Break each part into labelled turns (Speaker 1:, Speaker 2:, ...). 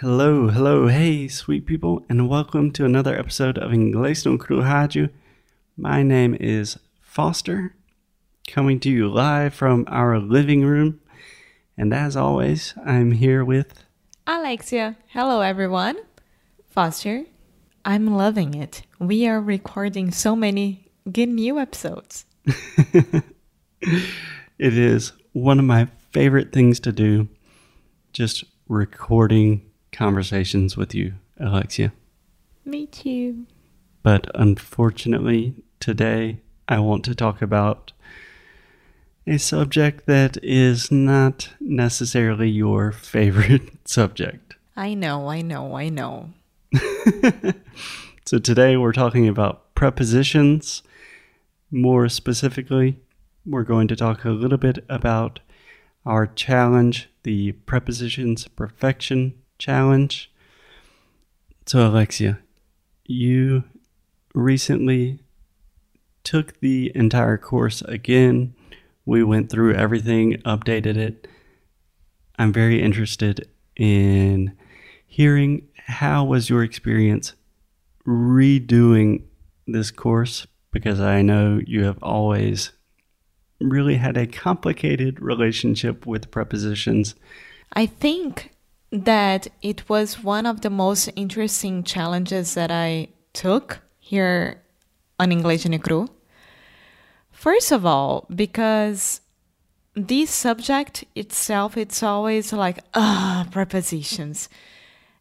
Speaker 1: Hello, hello, hey, sweet people, and welcome to another episode of Inglês no Cru Rádio. My name is Foster, coming to you live from our living room. And as always, I'm here with.
Speaker 2: Alexia. Hello, everyone. Foster. I'm loving it. We are recording so many good new episodes.
Speaker 1: it is one of my favorite things to do, just recording conversations with you, Alexia.
Speaker 2: Me too.
Speaker 1: But unfortunately, today I want to talk about a subject that is not necessarily your favorite subject.
Speaker 2: I know, I know, I know.
Speaker 1: so today we're talking about prepositions. More specifically, we're going to talk a little bit about our challenge, the prepositions perfection challenge. So, Alexia, you recently took the entire course again. We went through everything, updated it. I'm very interested in hearing how was your experience redoing this course because I know you have always really had a complicated relationship with prepositions.
Speaker 2: I think that it was one of the most interesting challenges that I took here on English no Cru. First of all, because this subject itself, it's always like, ah, prepositions.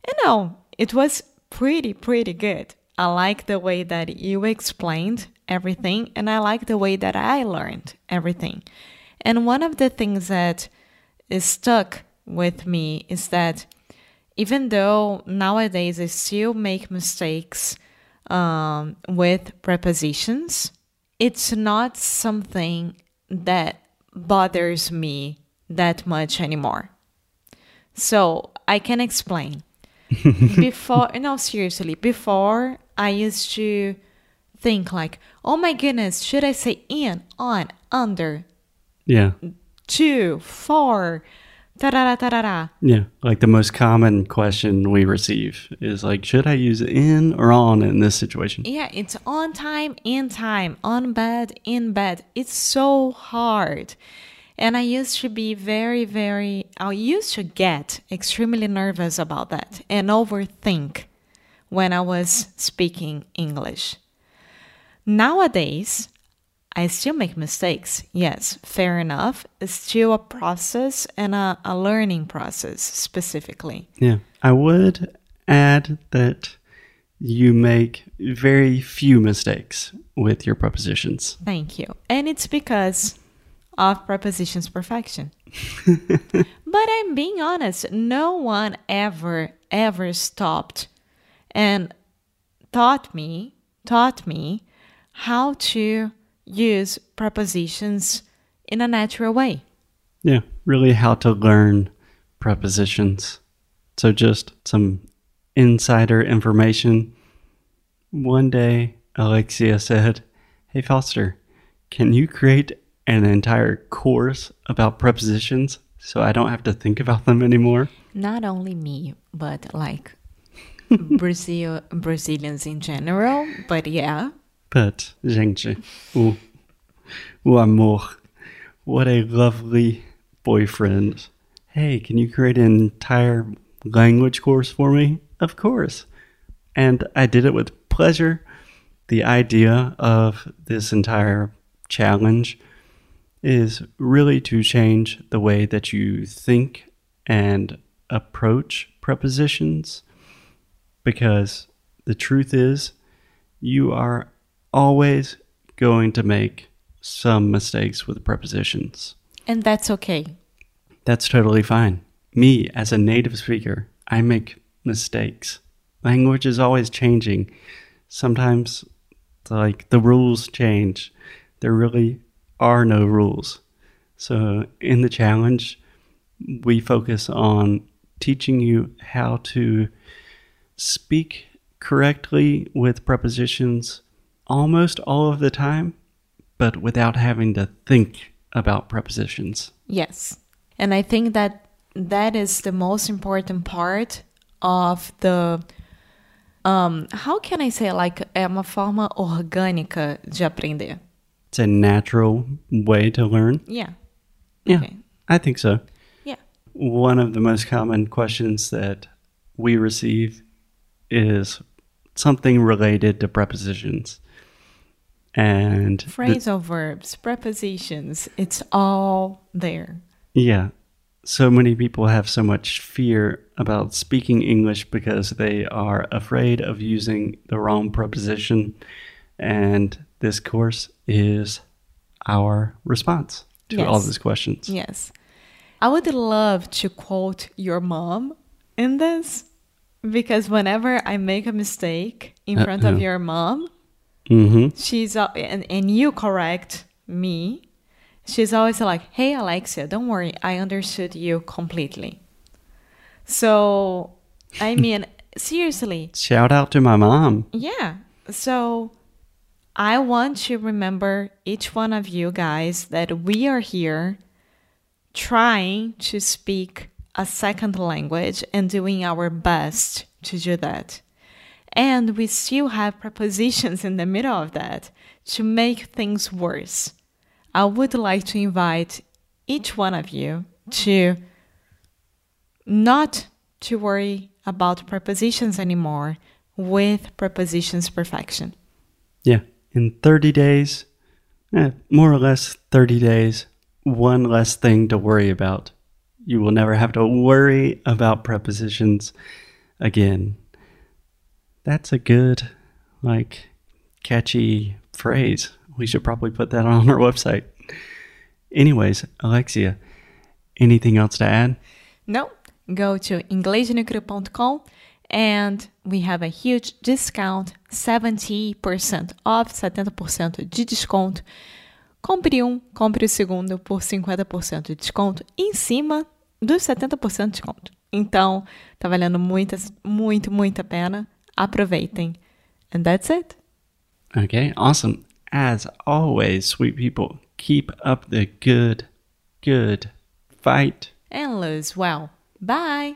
Speaker 2: And no, it was pretty, pretty good. I like the way that you explained everything, and I like the way that I learned everything. And one of the things that stuck with me is that even though nowadays I still make mistakes um, with prepositions, it's not something that bothers me that much anymore. So I can explain. before, no, seriously, before I used to think like, oh my goodness, should I say in, on, under?
Speaker 1: Yeah.
Speaker 2: To, for, tarara, tarara.
Speaker 1: Yeah. Like the most common question we receive is like, should I use in or on in this situation?
Speaker 2: Yeah, it's on time, in time, on bed, in bed. It's so hard. And I used to be very, very, I used to get extremely nervous about that and overthink when I was speaking English. Nowadays, I still make mistakes. Yes, fair enough. It's still a process and a, a learning process specifically.
Speaker 1: Yeah. I would add that you make very few mistakes with your prepositions.
Speaker 2: Thank you. And it's because of prepositions perfection. but I'm being honest, no one ever, ever stopped and taught me, taught me how to use prepositions in a natural way.
Speaker 1: Yeah, really how to learn prepositions. So, just some insider information. One day, Alexia said, Hey, Foster, can you create an entire course about prepositions so I don't have to think about them anymore?
Speaker 2: Not only me, but like Brazil Brazilians in general, but yeah.
Speaker 1: But, gente, o, o amor, what a lovely boyfriend. Hey, can you create an entire language course for me? Of course. And I did it with pleasure. The idea of this entire challenge is really to change the way that you think and approach prepositions because the truth is you are always going to make some mistakes with prepositions.
Speaker 2: And that's okay.
Speaker 1: That's totally fine. Me, as a native speaker, I make mistakes. Language is always changing. Sometimes, like, the rules change. There really are no rules. So, in the challenge, we focus on teaching you how to speak correctly with prepositions almost all of the time, but without having to think about prepositions.
Speaker 2: Yes. And I think that that is the most important part of the um, how can I say like é uma forma orgânica de aprender.
Speaker 1: It's a natural way to learn.
Speaker 2: Yeah.
Speaker 1: Yeah,
Speaker 2: Okay.
Speaker 1: I think so.
Speaker 2: Yeah.
Speaker 1: One of the most common questions that we receive is something related to prepositions. And
Speaker 2: Phrasal verbs, prepositions, it's all there.
Speaker 1: yeah, so many people have so much fear about speaking English because they are afraid of using the wrong preposition. And this course is our response to all these questions.
Speaker 2: Yes. I would love to quote your mom in this because whenever I make a mistake in front of your mom,
Speaker 1: Mm-hmm.
Speaker 2: she's al- and, and you correct me. She's always like hey alexia don't worry. I understood you completely. So i mean seriously.
Speaker 1: Shout out to my mom.
Speaker 2: yeah. So i want to remember each one of you guys that we are here trying to speak a second language and doing our best to do that and we still have prepositions in the middle of that to make things worse. I would like to invite each one of you to not to worry about prepositions anymore with prepositions perfection.
Speaker 1: Yeah. In 30 days, eh, more or less 30 days, one less thing to worry about. You will never have to worry about prepositions again. That's a good, like, catchy phrase. We should probably put that on our website. Anyways, Alexia, anything else to add?
Speaker 2: No, go to inglesnuecru.com and we have a huge discount, 70% off, 70% de desconto. Compre um, compre o segundo por 50% de desconto em cima dos 70% de desconto. Então, tá valendo muito, muito, muito a pena. Aproveitem. And that's it.
Speaker 1: Okay, awesome. As always, sweet people, keep up the good, good fight.
Speaker 2: And lose well. Bye!